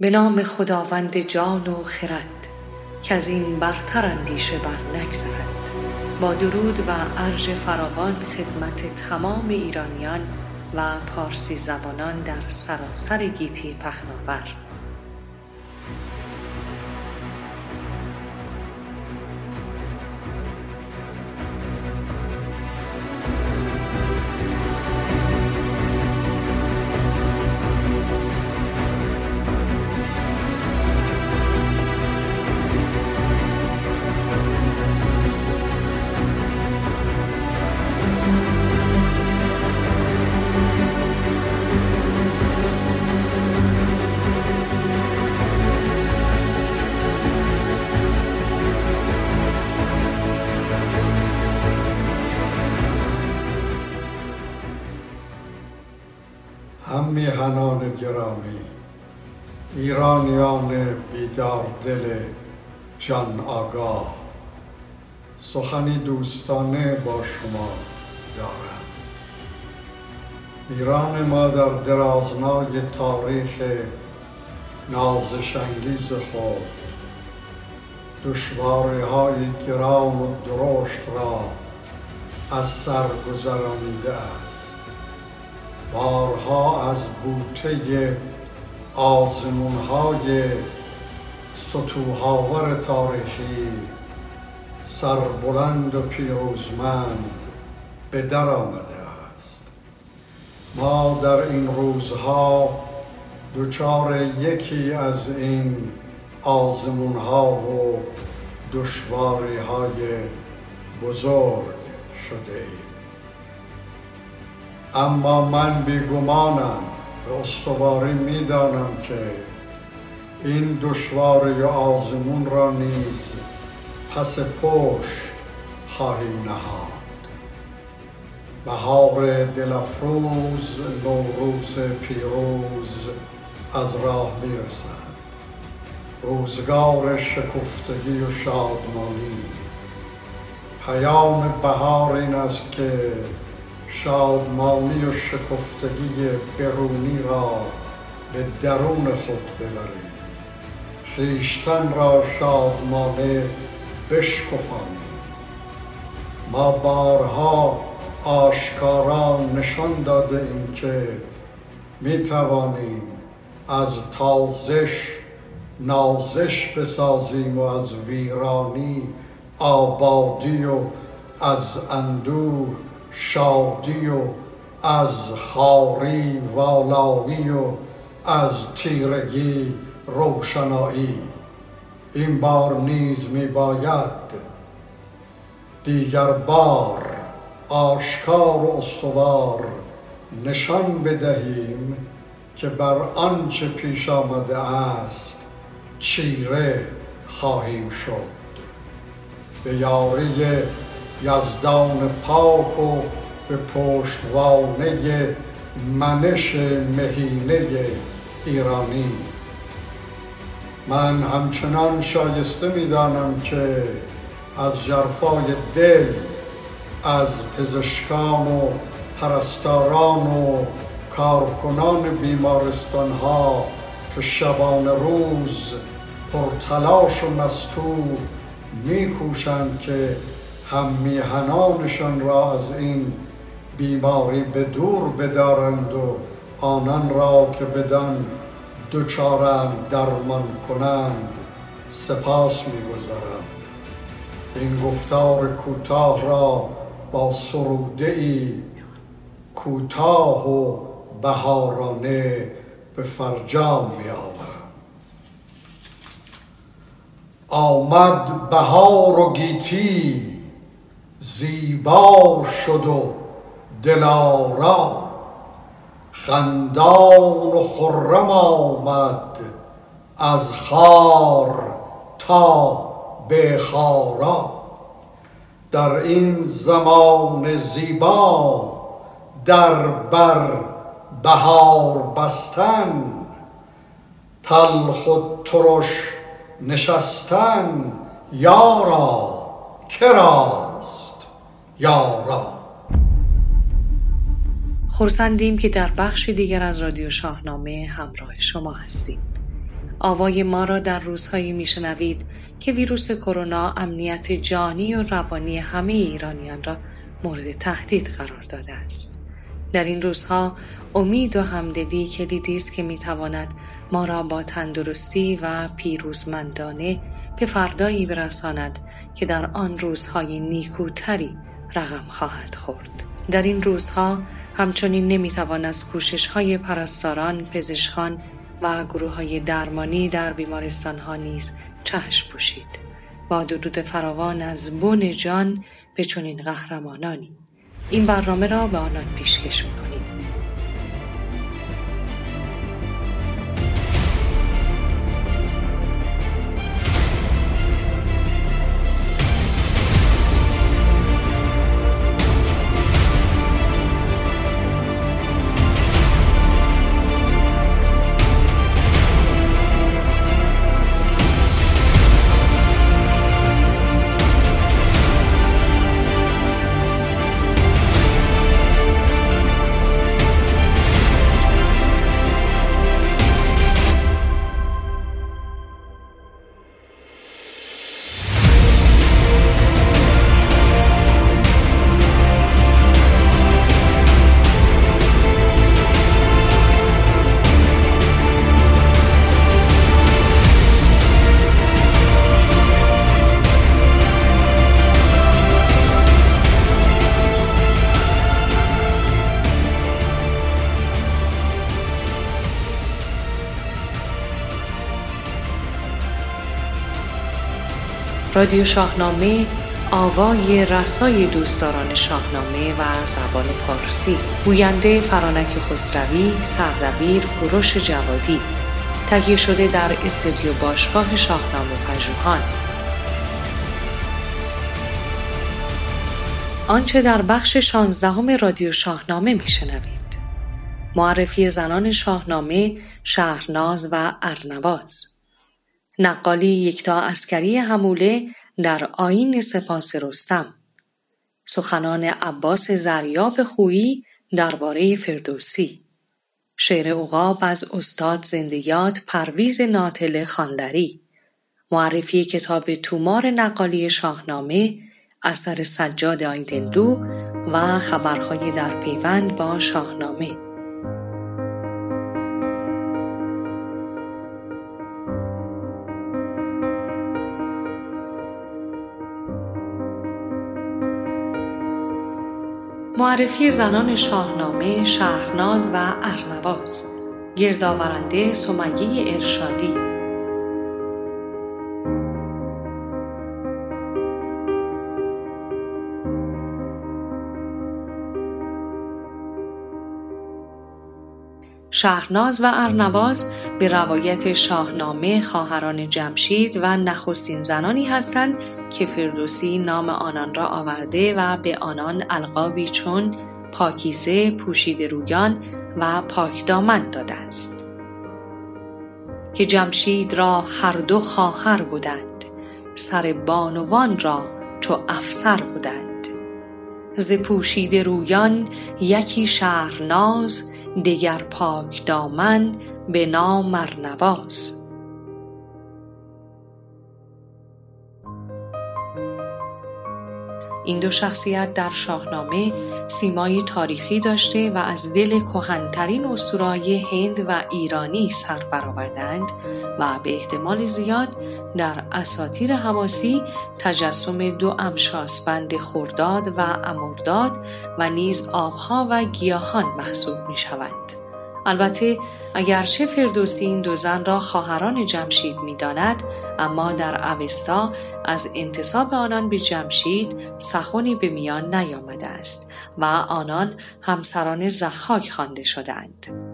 به نام خداوند جان و خرد که از این برتر اندیشه بر نگذرد با درود و عرض فراوان خدمت تمام ایرانیان و پارسی زبانان در سراسر گیتی پهناور. آگاه سخنی دوستانه با شما دارم. ایران ما در درازنای تاریخ نازش انگیز خود دشواری های گران و درشت را از سر گذرانیده است. بارها از بوته آزمون های سطوحاور تاریخی سربلند و پیروزمند به در آمده است. ما در این روزها دچار یکی از این آزمون ها و دشواری های بزرگ شده ایم اما من بیگمانم به استواری می‌دانم که این دشواری آزمون را نیز پس پشت خواهیم نهاد. بهار دلافروز نوروز پیروز از راه می‌رسد. روزگار شکفتگی و شادمانی. پیام بهار این است که شادمانی و شکفتگی برونی را به درون خود ببریم. خویشتن را شادمانه بشکفانیم ما بارها آشکارا نشان داده ایم که می توانیم از تازش نازش بسازیم و از ویرانی آبادی و از اندوه شادی و از خاری والایی و از تیرگی روشنایی. این بار نیز می باید دیگر بار آشکار و استوار نشان بدهیم که بر آنچه پیش آمده است چیره خواهیم شد. به یاری یزدان پاک و به پشتوانه منش مهینه ایرانی. من همچنان شایسته می‌دانم که از جرفای دل از پزشکان و پرستاران و کارکنان بیمارستان ها که شبان روز پرتلاش و نستور میکوشند که هم میهنانشان را از این بیماری به دور بدارند و آنان را که بدان دچارند درمان کنند سپاس می‌گذارم. این گفتار کوتاه را با سروده ای کوتاه و بهارانه به فرجام می آورم آمد بهار و گیتی زیبا شد و دلارا. خندان و خرم آمد از خار تا به خارا. در این زمان زیبا در بر بهار بستن تلخ و ترش نشستن یارا کراست یارا. خورسندیم که در بخشی دیگر از رادیو شاهنامه همراه شما هستیم آوای ما را در روزهایی میشنوید که ویروس کرونا امنیت جانی و روانی همه ایرانیان را مورد تهدید قرار داده است. در این روزها امید و همدلی کلیدی است که می‌تواند ما را با تندرستی و پیروزمندانه به فردایی برساند که در آن روزهای نیکوتری رقم خواهد خورد. در این روزها همچنین نمی‌توان از کوشش های پرستاران، پزشکان و گروه های درمانی در بیمارستان ها نیز چشم پوشید. با درود فراوان از بون جان به چنین قهرمانانی این برنامه را به آنان پیشکش می‌کنیم رادیو شاهنامه آوای رسای دوستداران شاهنامه و زبان پارسی. گوینده فرانک خسروی سردبیر کوروش جوادی. تهیه شده در استودیو باشگاه شاهنامه پژوهان. آنچه در بخش شانزدهم رادیو شاهنامه میشنوید. معرفی زنان شاهنامه شهرناز و ارنواز. نقالی یکتا اسکری هموله در آین سپاس رستم. سخنان عباس زریاب خویی درباره فردوسی. شعر عقاب از استاد زندیات پرویز ناتل خاندری. معرفی کتاب تومار نقالی شاهنامه اثر سجاد آیدلو و خبرهای در پیوند با شاهنامه. معرفی زنان شاهنامه شهرناز و ارنواز گردآورنده سمیه ارشادی. شهرناز و ارنواز به روایت شاهنامه خواهران جمشید و نخستین زنانی هستند که فردوسی نام آنان را آورده و به آنان القابی چون پاکیزه، پوشید رویان و پاکدامن داده است. که جمشید را هر دو خواهر بودند، سر بانوان را چو افسر بودند. ز پوشید رویان یکی شهرناز دگر پاک دامن به نام ارنواز این دو شخصیت در شاهنامه سیمایی تاریخی داشته و از دل کهنترین اسطوره‌های هند و ایرانی سر برآوردند و به احتمال زیاد در اساطیر حماسی تجسم دو امشاسبند خرداد و امرداد و نیز آبها و گیاهان محسوب می شوند. البته اگرچه فردوسی این دو زن را خواهران جمشید می‌داند اما در اوستا از انتصاب آنان به جمشید سخنی به میان نیامده است و آنان همسران زحاک خوانده شدند.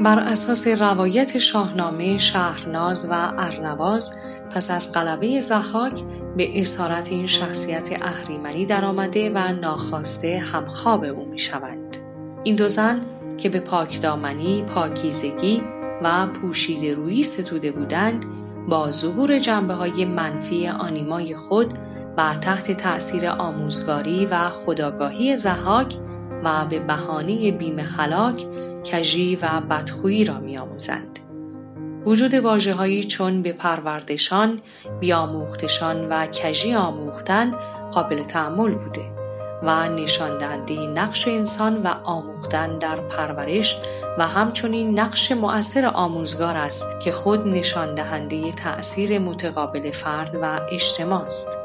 بر اساس روایت شاهنامه شهرناز و ارنواز پس از غلبه زحاک به اسارت این شخصیت اهریمنی درآمده و ناخواسته همخواب او می شوند. این دو زن که به پاکدامنی، پاکیزگی و پوشیده روی ستوده بودند با ظهور جنبه های منفی آنیمای خود و تحت تأثیر آموزگاری و خداگاهی زحاک و به بهانه بیم هلاک کژی و بدخویی را میآموزند وجود واژههایی چون به پروردشان بیاموختشان و کژی آموختن قابل تحمل بوده و نشان نقش انسان و آموختن در پرورش و همچنین نقش مؤثر آموزگار است که خود نشان دهنده تأثیر متقابل فرد و اجتماع است.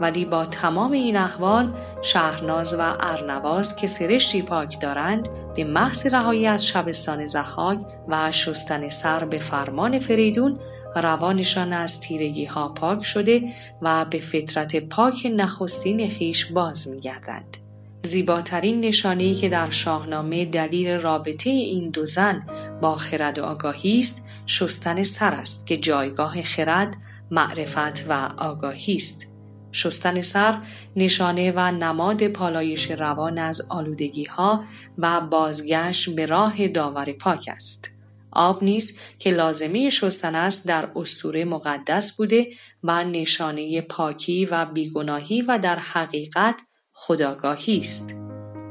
ولی با تمام این احوال شهرناز و ارنواز که سرشتی پاک دارند به محض رهایی از شبستان زحاک و شستن سر به فرمان فریدون روانشان از تیرگی ها پاک شده و به فطرت پاک نخستین خیش باز میگردند. زیباترین نشانه‌ای که در شاهنامه دلیل رابطه این دو زن با خرد و آگاهی است شستن سر است که جایگاه خرد، معرفت و آگاهی است. شستن سر نشانه و نماد پالایش روان از آلودگی ها و بازگشت به راه داور پاک است. آب نیست که لازمه شستن است در استوره مقدس بوده و نشانه پاکی و بیگناهی و در حقیقت خداگاهی است.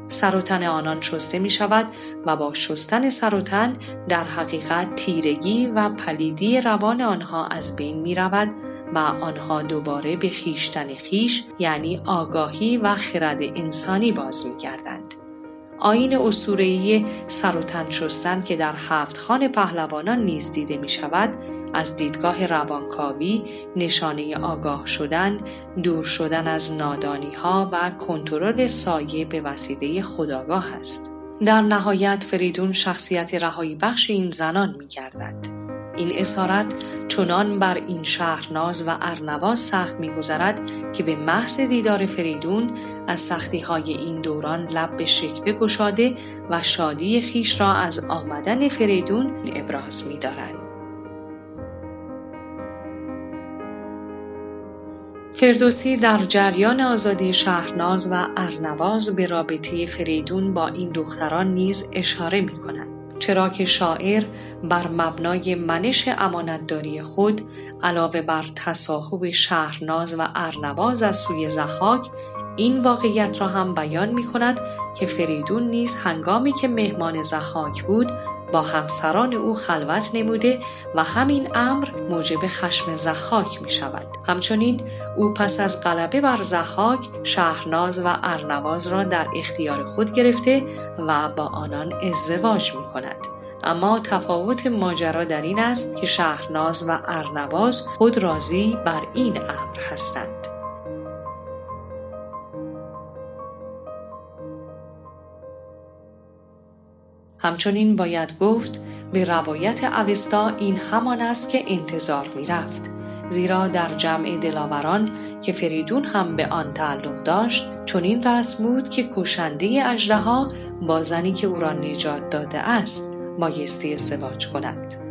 سر و تن آنان شسته می شود و با شستن سر و تن در حقیقت تیرگی و پلیدی روان آنها از بین می رود و آنها دوباره به خیشتن خیش یعنی آگاهی و خرد انسانی باز می گردند. آین اسطوره‌ای سر و تن شستن که در هفت خان پهلوانان نیز دیده می شود از دیدگاه روانکاوی نشانه آگاه شدن دور شدن از نادانی ها و کنترل سایه به وسیله خداگاه است در نهایت فریدون شخصیت رهایی بخش این زنان می گردد. این اسارت چنان بر این شهرناز و ارنواز سخت میگذرد که به محض دیدار فریدون از سختی های این دوران لب به شکوه گشاده و شادی خیش را از آمدن فریدون ابراز می‌دارند. فردوسی در جریان آزادی شهرناز و ارنواز به رابطه فریدون با این دختران نیز اشاره می کند. چرا که شاعر بر مبنای منش امانتداری خود علاوه بر تصاحب شهرناز و ارنواز از سوی زحاک این واقعیت را هم بیان می کند که فریدون نیز هنگامی که مهمان زحاک بود با همسران او خلوت نموده و همین امر موجب خشم زحاک می شود. همچنین او پس از غلبه بر زحاک شهرناز و ارنواز را در اختیار خود گرفته و با آنان ازدواج می کند. اما تفاوت ماجرا در این است که شهرناز و ارنواز خود راضی بر این امر هستند. همچنین باید گفت به روایت اوستا این همان است که انتظار می رفت. زیرا در جمع دلاوران که فریدون هم به آن تعلق داشت چنین رسم بود که کشنده اژدها با زنی که او را نجات داده است بایستی ازدواج کند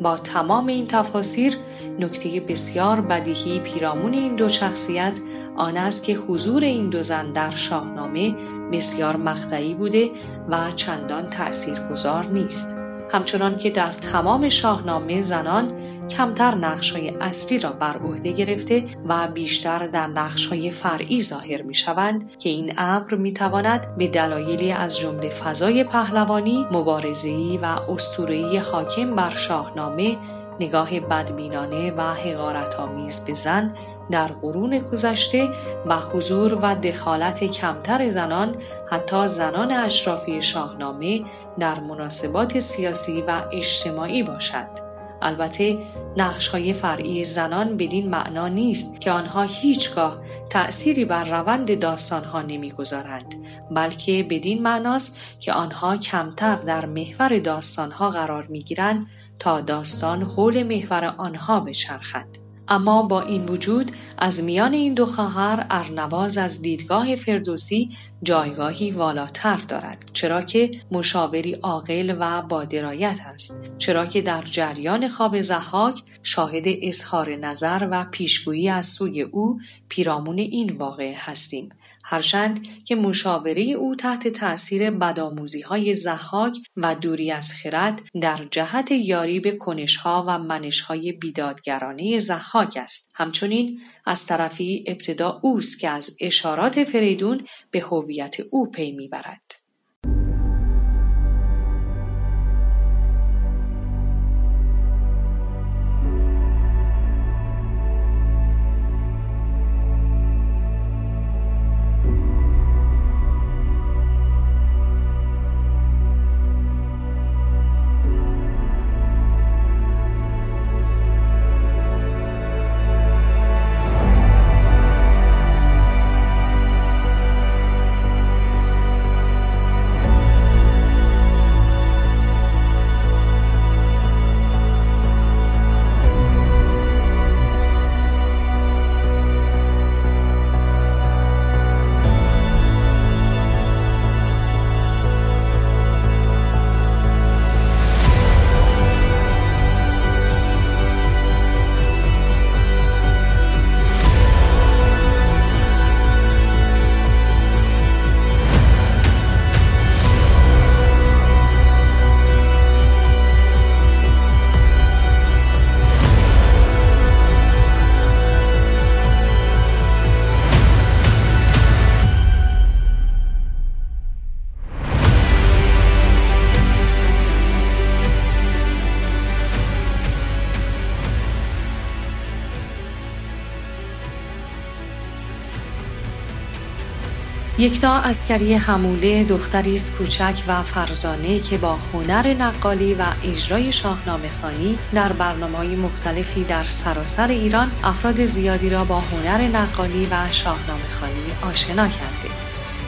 با تمام این تفاسیر نکته بسیار بدیهی پیرامون این دو شخصیت آن است که حضور این دو زن در شاهنامه بسیار مقطعی بوده و چندان تأثیرگذار نیست. همچنان که در تمام شاهنامه زنان کمتر نقشهای اصلی را بر عهده گرفته و بیشتر در نقشهای فرعی ظاهر می شوند که این امر می تواند به دلایلی از جمله فضای پهلوانی، مبارزی و اسطوره‌ای حاکم بر شاهنامه نگاه بدبینانه و حقارت آمیز به زن در قرون گذشته و حضور و دخالت کمتر زنان حتی زنان اشرافی شاهنامه در مناسبات سیاسی و اجتماعی باشد. البته نقش های فرعی زنان بدین معنا نیست که آنها هیچگاه تأثیری بر روند داستان ها نمی‌گذارند بلکه بدین معناست که آنها کمتر در محور داستان ها قرار می گیرند تا داستان حول محور آنها بچرخد. اما با این وجود از میان این دو خواهر ارنواز از دیدگاه فردوسی جایگاهی والاتر دارد چرا که مشاوری عاقل و با درایت است چرا که در جریان خواب زحاک شاهد اظهار نظر و پیشگویی از سوی او پیرامون این واقعه هستیم. هرچند که مشاوره او تحت تأثیر بدآموزی های زحاک و دوری از خرد در جهت یاری به کنشها و منشهای بیدادگرانه زحاک است. همچنین از طرفی ابتدا اوست که از اشارات فریدون به هویت او پی می‌برد. یکتا اسکری هموله دختری است کوچک و فرزانه که با هنر نقالی و اجرای شاهنامه خانی در برنامه های مختلفی در سراسر ایران افراد زیادی را با هنر نقالی و شاهنامه خانی آشنا کرده.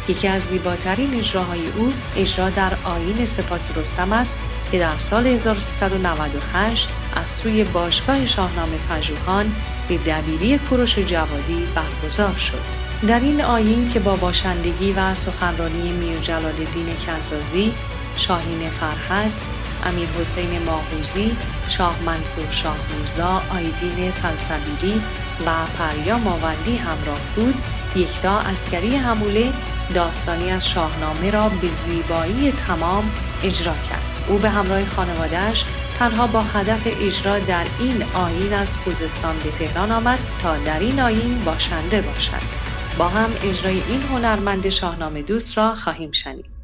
یکی از زیباترین اجراهای او اجرا در آین سپاس رستم است که در سال 1398 از سوی باشگاه شاهنامه پژوهان به دبیری کوروش جوادی برگزار شد. در این آیین که با باشندگی و سخنرانی میر جلال الدین کزازی، شاهین فرحت، امیر حسین ماهوزی، شاه منصور شاه میرزا، آیدین سلسبیلی و پریا ماوندی همراه بود، یکتا اسکری هموله داستانی از شاهنامه را به زیبایی تمام اجرا کرد. او به همراه خانوادهش تنها با هدف اجرا در این آیین از خوزستان به تهران آمد تا در این آیین باشنده باشد. با هم اجرای این هنرمند شاهنامه دوست را خواهیم شنید.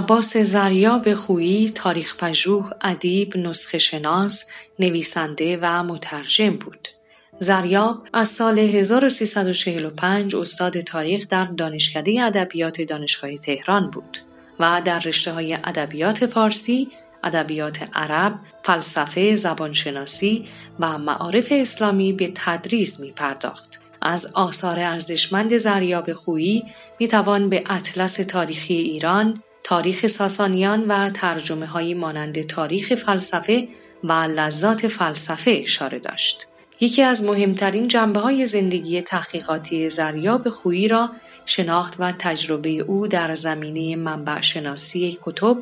عباس زریاب خویی تاریخ پژوه ادیب نسخه شناس نویسنده و مترجم بود زریاب از سال 1345 استاد تاریخ در دانشکده ادبیات دانشگاه تهران بود و در رشته های ادبیات فارسی، ادبیات عرب، فلسفه، زبانشناسی و معارف اسلامی به تدریس می پرداخت. از آثار ارزشمند زریاب خویی می توان به اطلس تاریخی ایران، تاریخ ساسانیان و ترجمه های مانند تاریخ فلسفه و لذات فلسفه اشاره داشت. یکی از مهمترین جنبه های زندگی تحقیقاتی زریاب خویی را شناخت و تجربه او در زمینه منبع شناسی کتب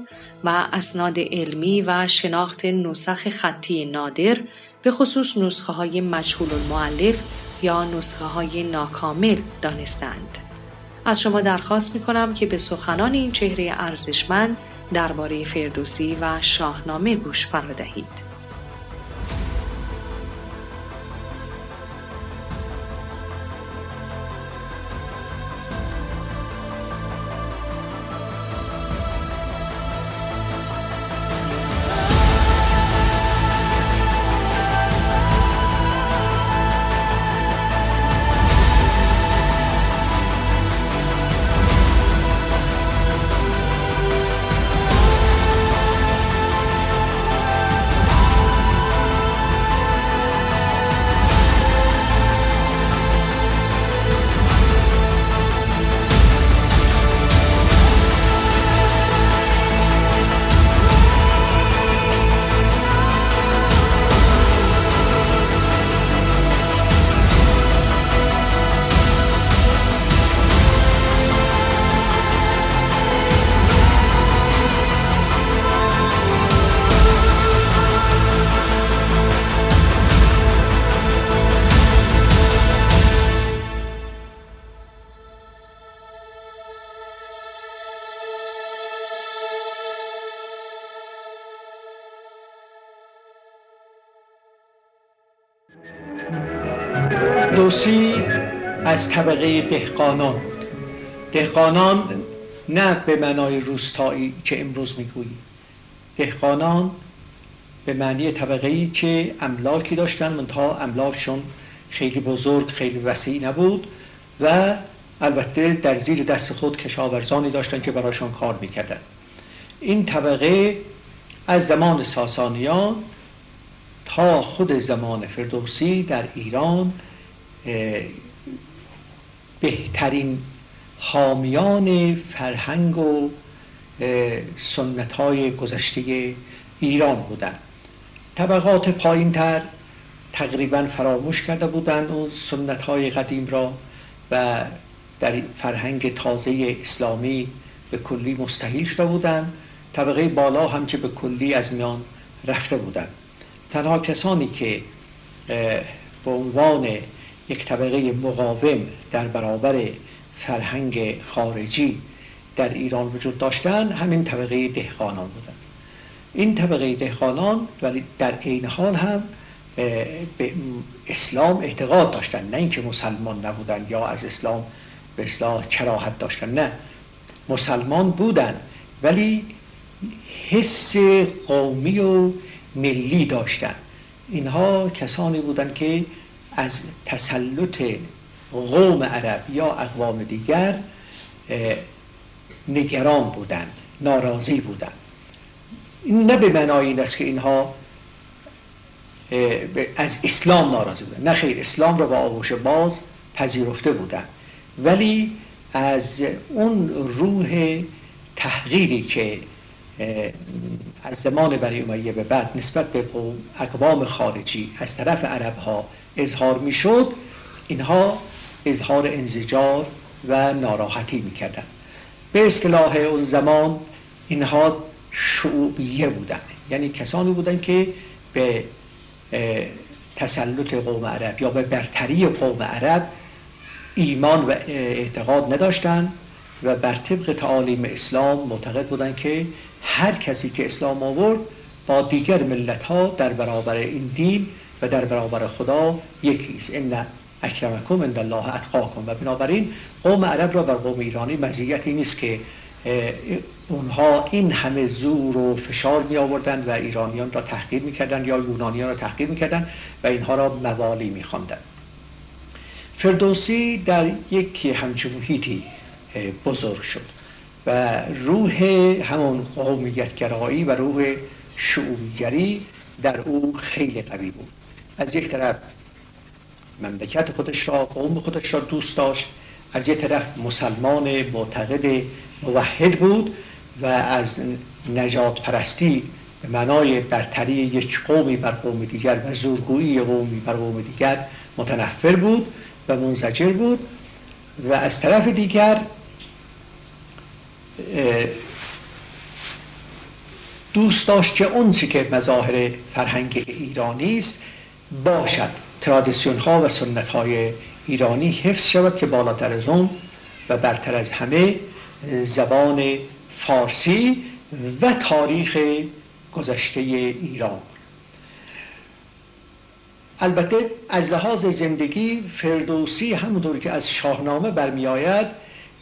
و اسناد علمی و شناخت نسخ خطی نادر به خصوص نسخه های مجهول المعلف یا نسخه های ناکامل دانستند. از شما درخواست می کنم که به سخنان این چهره ارزشمند درباره فردوسی و شاهنامه گوش فرادهید. فردوسی از طبقه دهقانان. دهقانان نه به معنای روستایی که امروز می‌گویی. دهقانان به معنی طبقه ای که املاکی داشتن منتها املاکشون خیلی بزرگ خیلی وسیع نبود و البته در زیر دست خود کشاورزانی داشتن که براشون کار می‌کردن. این طبقه از زمان ساسانیان تا خود زمان فردوسی در ایران بهترین حامیان فرهنگ و سنت های گذشته ایران بودند طبقات پایین تر تقریبا فراموش کرده بودند اون سنت های قدیم را و در فرهنگ تازه اسلامی به کلی مستحیل شده بودند طبقه بالا هم که به کلی از میان رفته بودند تنها کسانی که به عنوان یک طبقه مقاوم در برابر فرهنگ خارجی در ایران وجود داشتن همین طبقه دهقانان بودن. این طبقه دهقانان ولی در عین حال هم به اسلام اعتقاد داشتن نه اینکه مسلمان نبودن یا از اسلام به اصلاح کراهت داشتن نه. مسلمان بودن ولی حس قومی و ملی داشتن. اینها کسانی بودند که از تسلط قوم عرب یا اقوام دیگر نگران بودند ناراضی بودند. نه به معنای این است که اینها از اسلام ناراضی بودند. نه خیر اسلام را با آغوش باز پذیرفته بودند. ولی از اون روح تحقیری که از زمان برای امیه به بعد نسبت به اقوام خارجی از طرف عرب ها اظهار می‌شد اینها اظهار انزجار و ناراحتی می‌کردن به اصطلاح اون زمان اینها شعوبیه بودن یعنی کسانی بودن که به تسلط قوم عرب یا به برتری قوم عرب ایمان و اعتقاد نداشتند و بر طبق تعالیم اسلام معتقد بودند که هر کسی که اسلام آورد با دیگر ملت ها در برابر این دین و در برابر خدا یکیست ان اکرمکم عند الله اتقاکم. و بنابراین قوم عرب را بر قوم ایرانی مزیتی نیست که اونها این همه زور و فشار می آوردن و ایرانیان را تحقیر می یا یونانیان را تحقیر می و اینها را موالی می. فردوسی در یک همچون محیطی بزرگ شد. و روح همون قومیتگرایی و روح شعوریگری در او خیلی قوی بود. از یک طرف مملکت خودش را قوم خودش را دوست داشت. از یک طرف مسلمان معتقد موحد بود و از نجات پرستی به معنای برتری یک قومی بر قوم دیگر و زورگویی قومی بر قوم دیگر متنفر بود و منزجر بود و از طرف دیگر دوست داشت که اون که مظاهر فرهنگ ایرانی است باشد. ترادیسیون ها و سنت های ایرانی حفظ شود که بالاتر از اون و برتر از همه زبان فارسی و تاریخ گذشته ایران. البته از لحاظ زندگی فردوسی همونطور که از شاهنامه برمیآید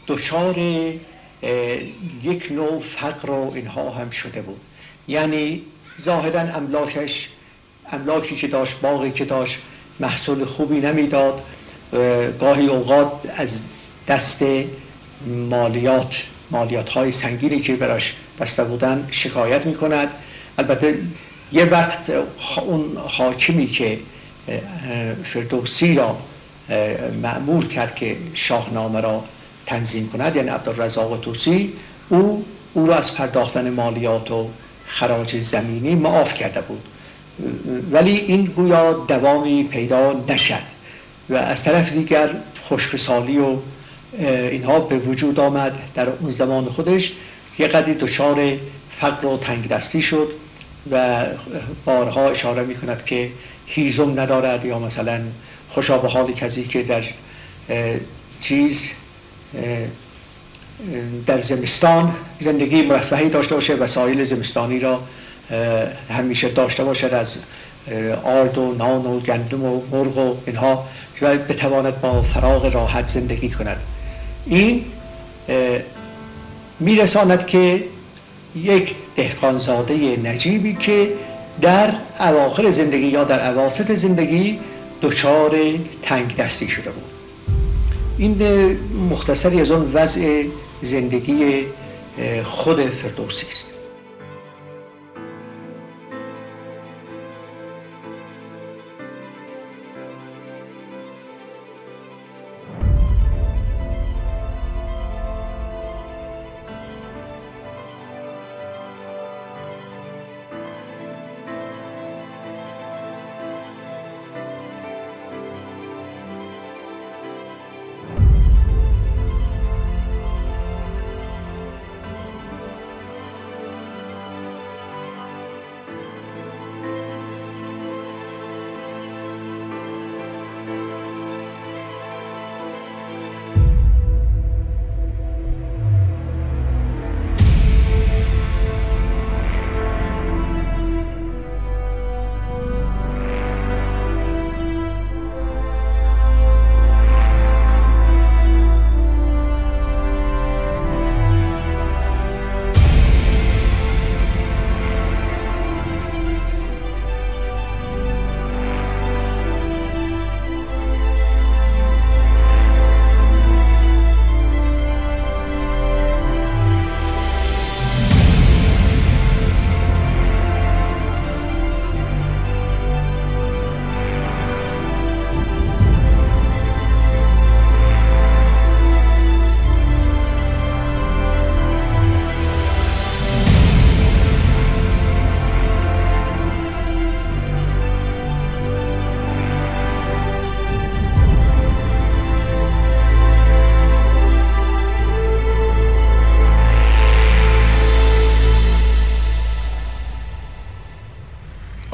دچار یک نوع فقر و اینها هم شده بود. یعنی ظاهرا املاکش املاکی که داشت باقی که داشت محصول خوبی نمی‌داد. گاهی اوقات از دست مالیات مالیات های سنگینی که براش بسته بودن شکایت می کند البته یه وقت اون حاکمی که فردوسی را معمول کرد که شاهنامه را تنظیم کند یعنی عبدالرزاق توسی او او را از پرداختن مالیات و خراج زمینی معاف کرده بود. ولی این گویا دوامی پیدا نکرد و از طرف دیگر خشکسالی و اینها به وجود آمد. در اون زمان خودش یه قدری دچار فقر و تنگ دستی شد و بارها اشاره می کند که هیزم ندارد یا مثلا خوشا به حال کسی که در چیز در زمستان زندگی مرفهی داشته باشه وسایل زمستانی را همیشه داشته باشد از آرد و نان و گندم و مرغ و اینها که بتواند با فراغ راحت زندگی کند. این میرساند که یک دهقانزاده نجیبی که در اواخر زندگی یا در اواسط زندگی دچار تنگ دستی شده بود. این مختصری از اون وضع زندگی خود فردوسی است.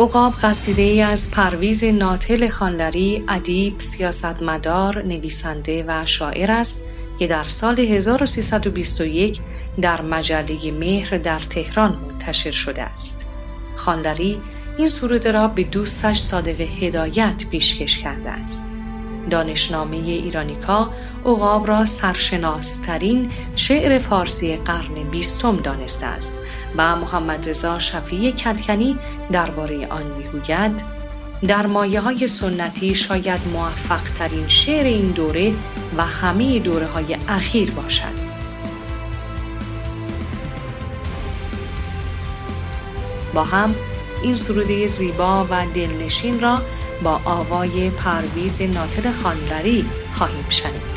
اقاب قصیده ای از پرویز ناتل خانلری ادیب سیاستمدار نویسنده و شاعر است که در سال 1321 در مجله مهر در تهران منتشر شده است. خانلری این سروده را به دوستش صادق هدایت پیشکش کرده است. دانشنامه ایرانیکا اقاب را سرشناسترین شعر فارسی قرن بیستم دانسته است و محمد رضا شفیع کدکنی درباره آن می‌گوید در مایه های سنتی شاید موفق ترین شعر این دوره و همه دوره های اخیر باشد. با هم این سروده زیبا و دلنشین را با آوای پرویز ناطق خانلری خواهیم شنید.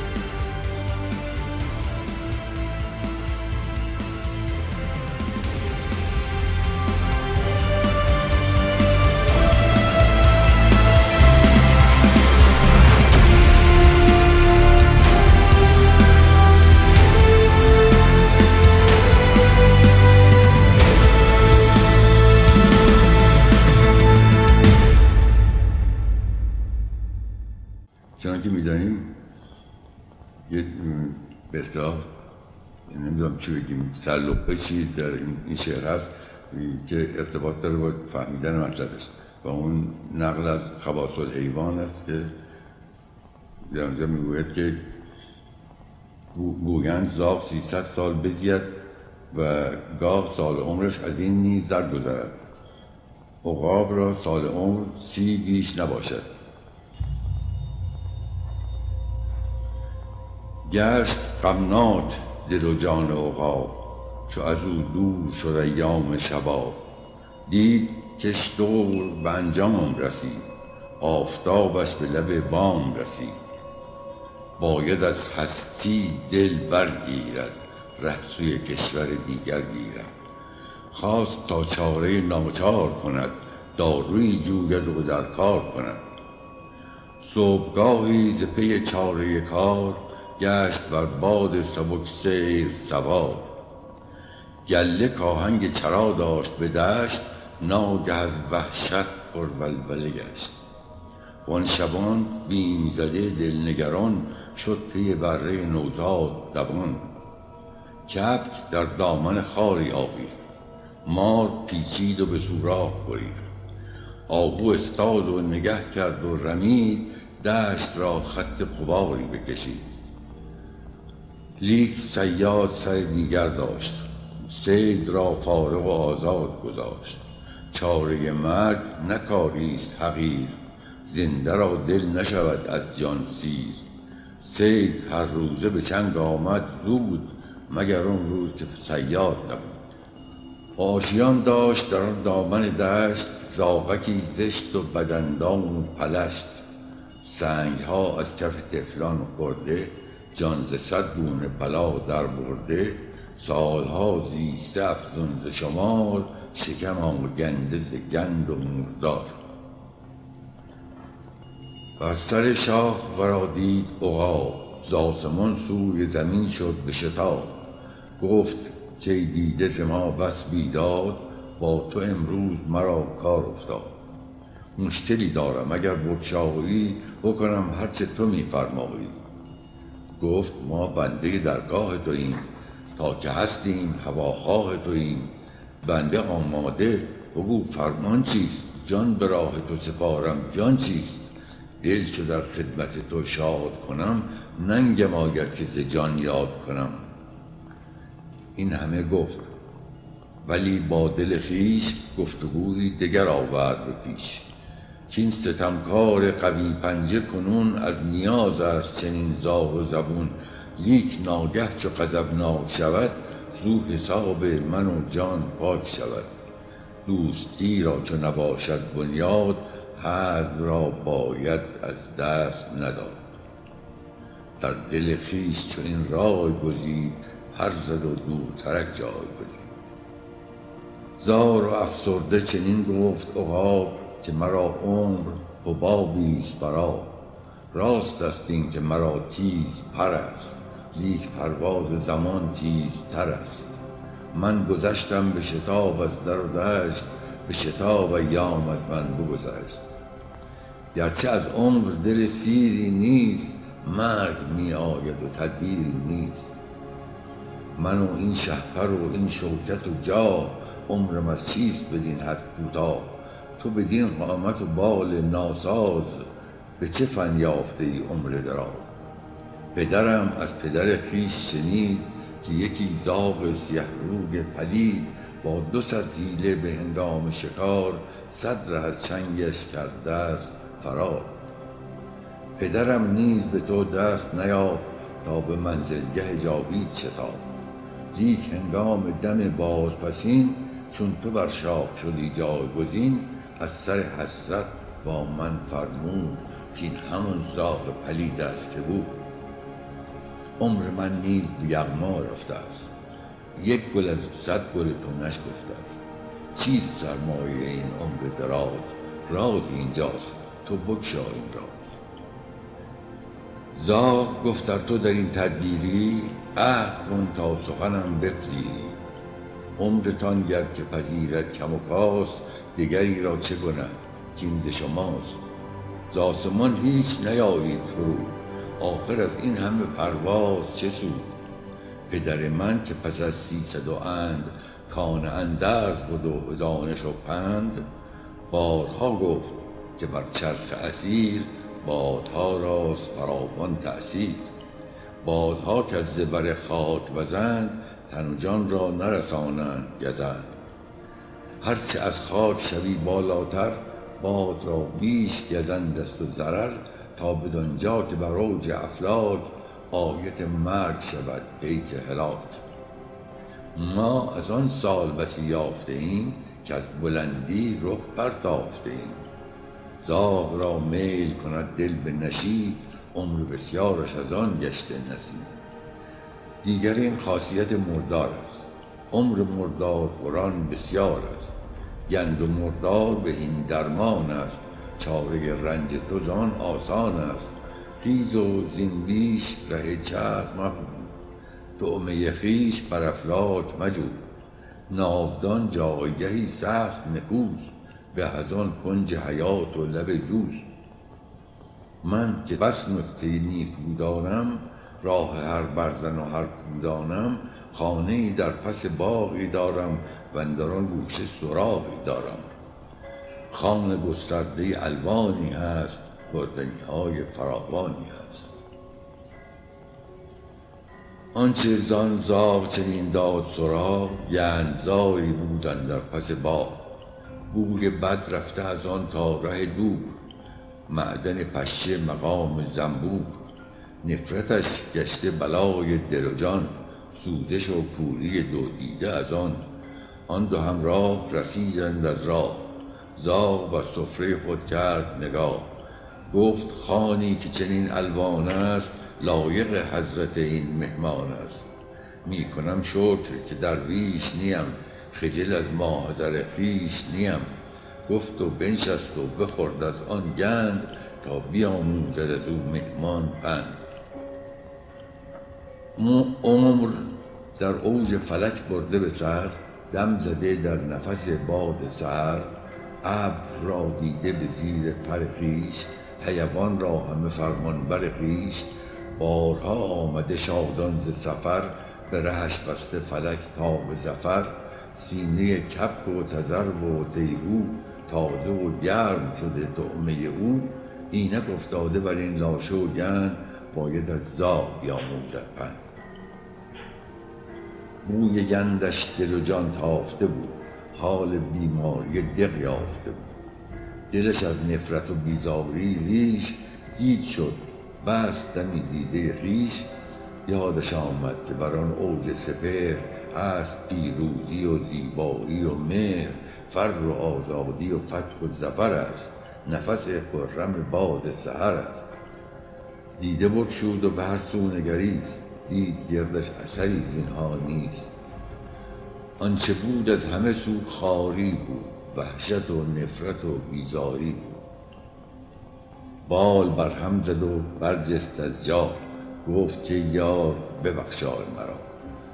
نمی‌دونم چی بگیم. سرلقه چی در این شعر هست؟ که ارتباط داره با فهمیدن مطلبش و اون نقل از خواص الحیوان است که در اونجا می‌گوید که گویند زاغ 300 سال بزید و گاه سال عمرش از این نیز در گذرد. عقاب را سال عمر سی بیش نباشد. گشت غمناک دل و جان عقاب چو از او دور شد ایام شباب دید کش دور به انجام رسید آفتابش به لب بام رسید. باید از هستی دل برگیرد ره سوی کشور دیگر گیرد. خواست تا چاره ناچار کند داروی جوید و در کار کند. صبحگاهی ز پی چاره کار گشت بر باد سبک سیر سوار. گله کاهنگ چرا داشت به دشت ناگه از وحشت پر ولوله گشت. وان شبان بیم زده دلنگران شد پی بره نوزاد دوان. کبک در دامن خاری آوید مار پیچید و به سوراخ برید. آهو استاد و نگه کرد و رمید دشت را خط قباری بکشید. لیک صیاد سر دیگر داشت. سید را فارغ و آزاد گذاشت. چاره مرگ نه است حقیر. زنده را دل نشود از جان سیر. سید هر روزه به چنگ آمد زود مگر اون روز که صیاد نبود. آشیان داشت در آن دامن دشت زاغکی زشت و بدندان و پلشت. سنگ ها از کف تفلان خورده جان ز صد گونه بلا در برده سالها زیسته افزون ز شمار شکم آگنده ز گند و مردار. و از سر شاه ورا دید عقاب ز آسمان سوی زمین شد به شتاب. گفت کای دیده ز ما بس بیداد با تو امروز مرا کار افتاد. مشکلی دارم اگر بگشایی بکنم هرچه تو میفرمایی. گفت ما بنده درگاه توییم تا که هستیم هواخواه توییم بنده آماده بگو فرمان چیست؟ جان به راه تو سپارم جان چیست؟ دل چو در خدمت تو شاد کنم ننگم آید که ز جان یاد کنم. این همه گفت ولی با دل خویش گفتگویی دگر آورد به پیش. کین ستمکار قوی پنجه کنون از نیاز است چنین زار و زبون. لیک ناگه چو غضبناک شود زو حساب من و جان پاک شود. دوستی را چو نباشد بنیاد حزم را باید از دست نداد. در دل خویش چو این رای گزید هر زد و دورترک جای بدید زار و افسرده چنین گفت عقاب که مرا عمر حبابی است برا. راست است این که مرا تیز پر است لیک پرواز زمان تیزتر است. من گذشتم به شتاب از در و دشت به شتاب ایام از من بگذشت. گرچه از عمر دل سیری نیست مرگ می آید و تدبیری نیست. من و این شهپر و این شوکت و جاه عمرم از چیست بدین حد کوتاه؟ تو بدین قامت و بال ناساز به چه فن یافته ای عمر دراز؟ پدرم از پدر خویش شنید که یکی زاغ سیه روگ پلید با دو صد حیله به هنگام شکار صد ره از چنگش کرده است فرار. پدرم نیز به تو دست نیافت تا به منزلگه جاوید شتاب. لیک هنگام دم بازپسین چون تو بر شاه شدی جایگزین از سر حسرت با من فرمود کاین همان زاغ پلید است که بود. عمر من نیز به یغما رفته است. یک گل از صد گل تو نشکفته است. چیست سرمایه این عمر دراز؟ رازی اینجاست. تو بگشا این راز. زاغ گفت تو در این تدبیری؟ عهد کن تا سخنم بپذیری. عمرتان گر که پذیرد کم و کاست دگری را چه کند؟ کاین ز شماست. ز آسمان هیچ نیایید فرود آخر از این همه پرواز چه سود؟ پدر من که پس از سیصد و اند کان اندرز بد و دانش و پند بارها گفت که بر چرخ اصیل بادها راست فراوان تأثیر بادها کز زبر خاک وزند تن و جان را نرسانند گزند. هر چه از خاک شوی بالاتر باد را بیش گزند است و ضرر تا بدانجا که بر اوج افلاک آیت مرگ شود پیک هلاک. ما از آن سال بسی یافته ایم کز بلندی رخ برتافته ایم. زاغ را میل کند دل به نشیب عمر بسیارش از آن گشته نصیب. دیگر این خاصیت مردار است. عمر مردار خوران بسیار است. گند و مردار بهین درمان است. چاره رنج تو زان آسان است. خیز و زین بیش ره چرخ مپوی طعمه خویش بر افلاک مجوی ناودان جایگهی سخت نکوست به از آن کنج حیات و لب جوست من که بس نکته نیکو دانم راه هر برزن و هر کو دانم خانه در پس باغی دارم واندر آن گوشه سراغی دارم. خوان گسترده الوانی هست خوردنی های فراوانی هست. آنچه زان زاغ چنین داد سراغ گندزاری بود اندر پس باغ. بوی بد رفته از آن تا ره دور معدن پشه مقام زنبور. نفرتش گشته بلای دل و جان. سوزش و کوری دو دیده از آن آن دو همراه رسیدند از راه. زاغ بر سفره خود کرد نگاه. گفت خوانی که چنین الوان است لایق حضرت این مهمان است. می کنم شکر که درویش نیم خجل از ماحضر خویش نیم. گفت و بنشست و بخورد از آن گند تا بیاموزد از او مهمان پند. عمر در اوج فلک برده به سر دم زده در نفس باد سحر ابر را دیده به زیر پر خویش حیوان را همه فرمانبر خویش. بارها آمده شادان ز سفر به رهش بسته فلک تا به ظفر. سینه کبک و تذرو و تیهو تازه و گرم شده طعمه او. اینک افتاده بر این لاشه و گند باید از زاغ بیاموزد پند. بوی گندش دل و جان تافته بود. حال بیماری دق یافته بود. دلش از نفرت و بیزاری ریش گیج شد. بست دمی دیده خویش یادش آمد که بر آن اوج سپهر هست پیروزی و زیبایی و مهر. فر و آزادی و فتح و ظفر است. نفس خرم باد سحر است. دیده بگشود و به هر سو نگریست. دید گردش اثری زینها نیست. آنچه بود از همه سو خواری بود وحشت و نفرت و بیزاری بود. بال بر هم زد و برجست از جا گفت کای یار ببخشای مرا.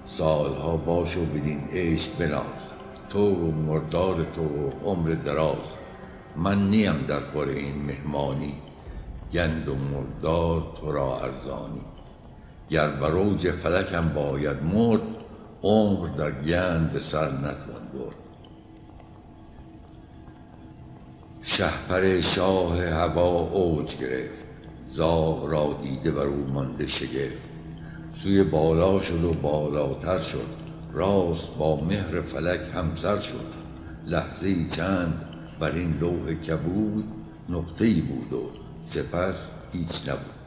سالها باش و بدین عیش بناز. تو و مردار تو و عمر دراز. من نیم در خور این مهمانی گند و مردار تو را ارزانی. گر بر اوج فلکم باید مرد عمر در گند به سر نتوان برد. شهپر شاه هوا اوج گرفت زاغ را دیده بر او مانده شگفت. سوی بالا شد و بالاتر شد راست با مهر فلک همسر شد. لحظه چند بر این لوح کبود نقطه ای بود و سپس هیچ نبود.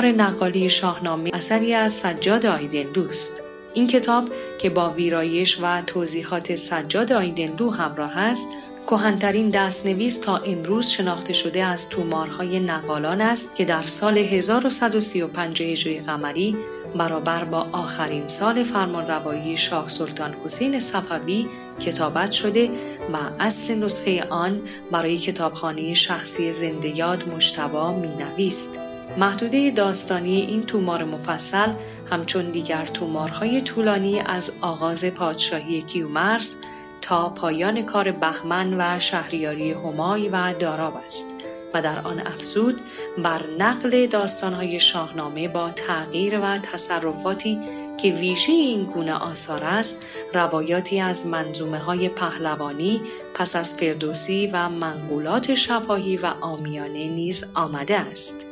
تومار نقالی شاهنامه اثری از سجاد دوست. این کتاب که با ویرایش و توضیحات سجاد آیدنلو همراه است کهنترین دستنویس تا امروز شناخته شده از تومارهای نقالان است که در سال 1135 هجری قمری برابر با آخرین سال فرمانروایی شاه سلطان حسین صفوی کتابت شده و اصل نسخه آن برای کتابخانه شخصی زنده یاد مشتبا می نویست. محدوده داستانی این تومار مفصل همچون دیگر تومارهای طولانی از آغاز پادشاهی کیومرس تا پایان کار بهمن و شهریاری همای و داراب است و در آن افزود بر نقل داستانهای شاهنامه با تغییر و تصرفاتی که ویژه این گونه آثار است روایاتی از منظومه های پهلوانی پس از فردوسی و منقولات شفاهی و آمیانه نیز آمده است.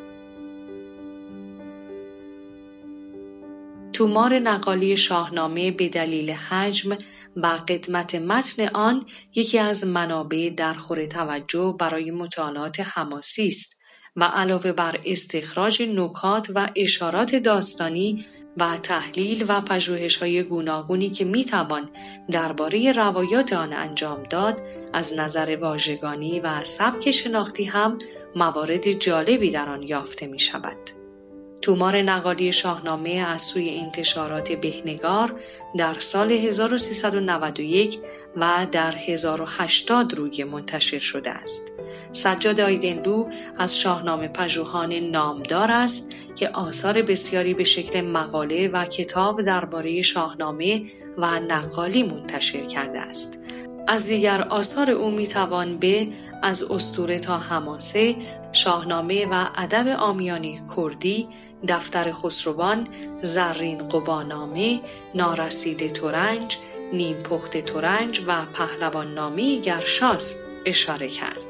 تومار نقالی شاهنامه به دلیل حجم و قدمت متن آن یکی از منابع درخور توجه برای مطالعات حماسی است و علاوه بر استخراج نکات و اشارات داستانی و تحلیل و پژوهش های گوناگونی که می توان درباره روایات آن انجام داد از نظر واژگانی و سبک شناختی هم موارد جالبی در آن یافته می شود. تومار نقالی شاهنامه از سوی انتشارات بهنگار در سال 1391 و در 1080 روی منتشر شده است. سجاد آیدنلو از شاهنامه پژوهان نامدار است که آثار بسیاری به شکل مقاله و کتاب درباره شاهنامه و نقالی منتشر کرده است. از دیگر آثار او می‌توان به از استوره تا حماسه، شاهنامه و ادب آمیانی کردی، دفتر خسروان، زرین قبانامه، نارسید تورنج، نیم پخت تورنج و پهلوان نامی گرشاس اشاره کرد.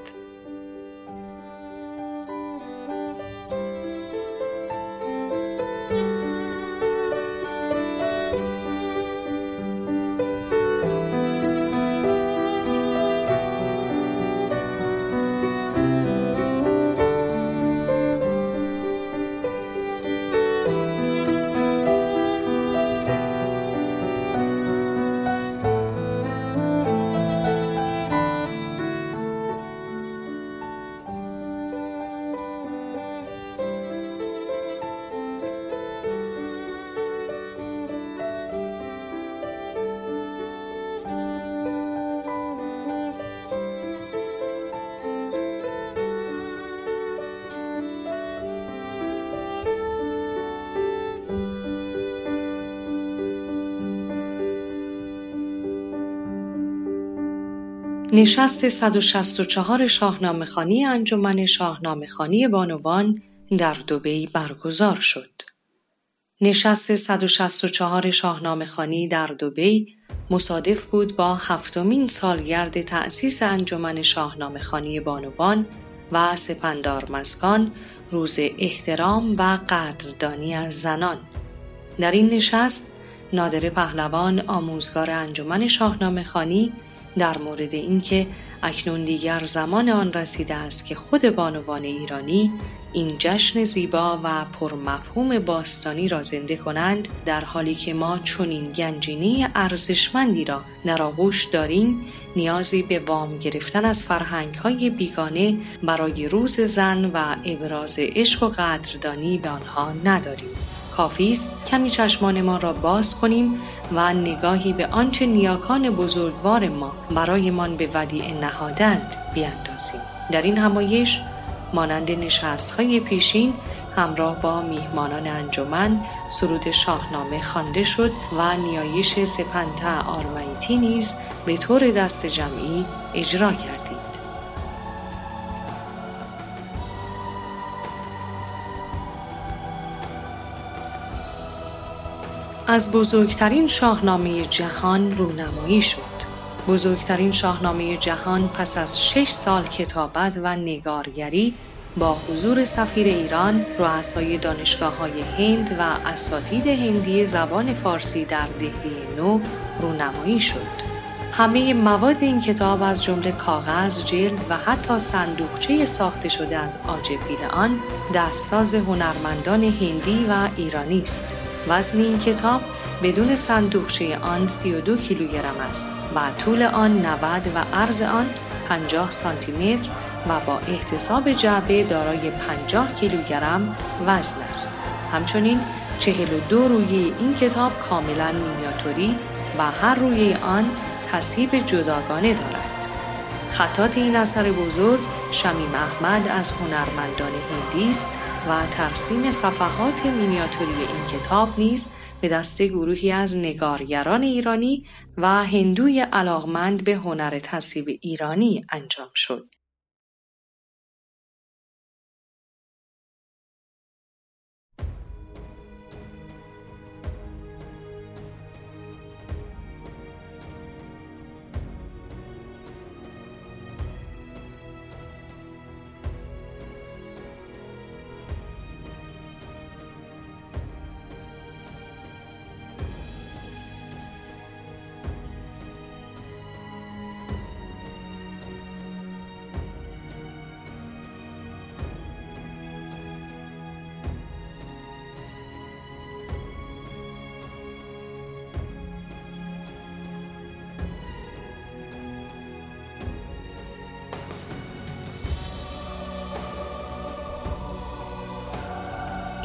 نشست 164 شاهنامه خانی انجمن شاهنامه خانی بانوان در دوبی برگزار شد. نشست 164 شاهنامه خانی در دوبی مصادف بود با هفتمین سالگرد تأسیس انجمن شاهنامه خانی بانوان و سپندار مسکان روز احترام و قدردانی از زنان. در این نشست نادر پهلوان آموزگار انجمن شاهنامه خانی در مورد اینکه اکنون دیگر زمان آن رسیده است که خود بانوان ایرانی این جشن زیبا و پرمفهوم باستانی را زنده کنند در حالی که ما چنین گنجینه ارزشمندی را در آغوش داریم نیازی به وام گرفتن از فرهنگ های بیگانه برای روز زن و ابراز عشق و قدردانی به آنها نداریم. کافی است کمی چشمانمان را باز کنیم و نگاهی به آنچه نیاکان بزرگوار ما برایمان به ودیعه نهادند بیاندازیم در این همایش مانند نشست های پیشین همراه با میهمانان انجمن سرود شاهنامه خوانده شد و نیایش سپنته آرمایتی نیز به طور دست جمعی اجرا کردید. از بزرگترین شاهنامه جهان رونمایی شد. بزرگترین شاهنامه جهان پس از شش سال کتابت و نگارگری با حضور سفیر ایران، رؤسای دانشگاه های هند و اساتید هندی زبان فارسی در دهلی نو رونمایی شد. همه مواد این کتاب از جمله کاغذ، جلد و حتی صندوقچه ساخته شده از آجفیل آن دستساز هنرمندان هندی و ایرانی است. وزن این کتاب بدون صندوقچه آن 32 کیلوگرم است و طول آن 90 و عرض آن 50 سانتی متر و با احتساب جعبه دارای 50 کیلوگرم وزن است. همچنین 42 روی این کتاب کاملا مینیاتوری و هر روی آن تصیب جداگانه دارد. خطات این اثر بزرگ شمیم احمد از هنرمندان هندی است و ترسیم صفحات مینیاتوری این کتاب نیز به دست گروهی از نگارگران ایرانی و هندوی علاقمند به هنر تصیب ایرانی انجام شد.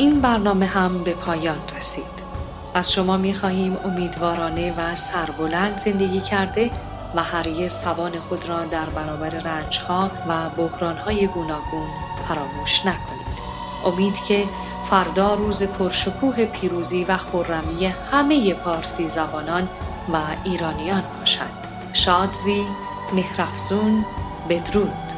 این برنامه هم به پایان رسید. از شما می خواهیم امیدوارانه و سربلند زندگی کرده و هر سوان خود را در برابر رنجها و بحرانهای گوناگون فراموش نکنید. امید که فردا روز پرشکوه پیروزی و خرمی همه پارسی زبانان و ایرانیان باشد. شادزی، مهرفزون، بدرود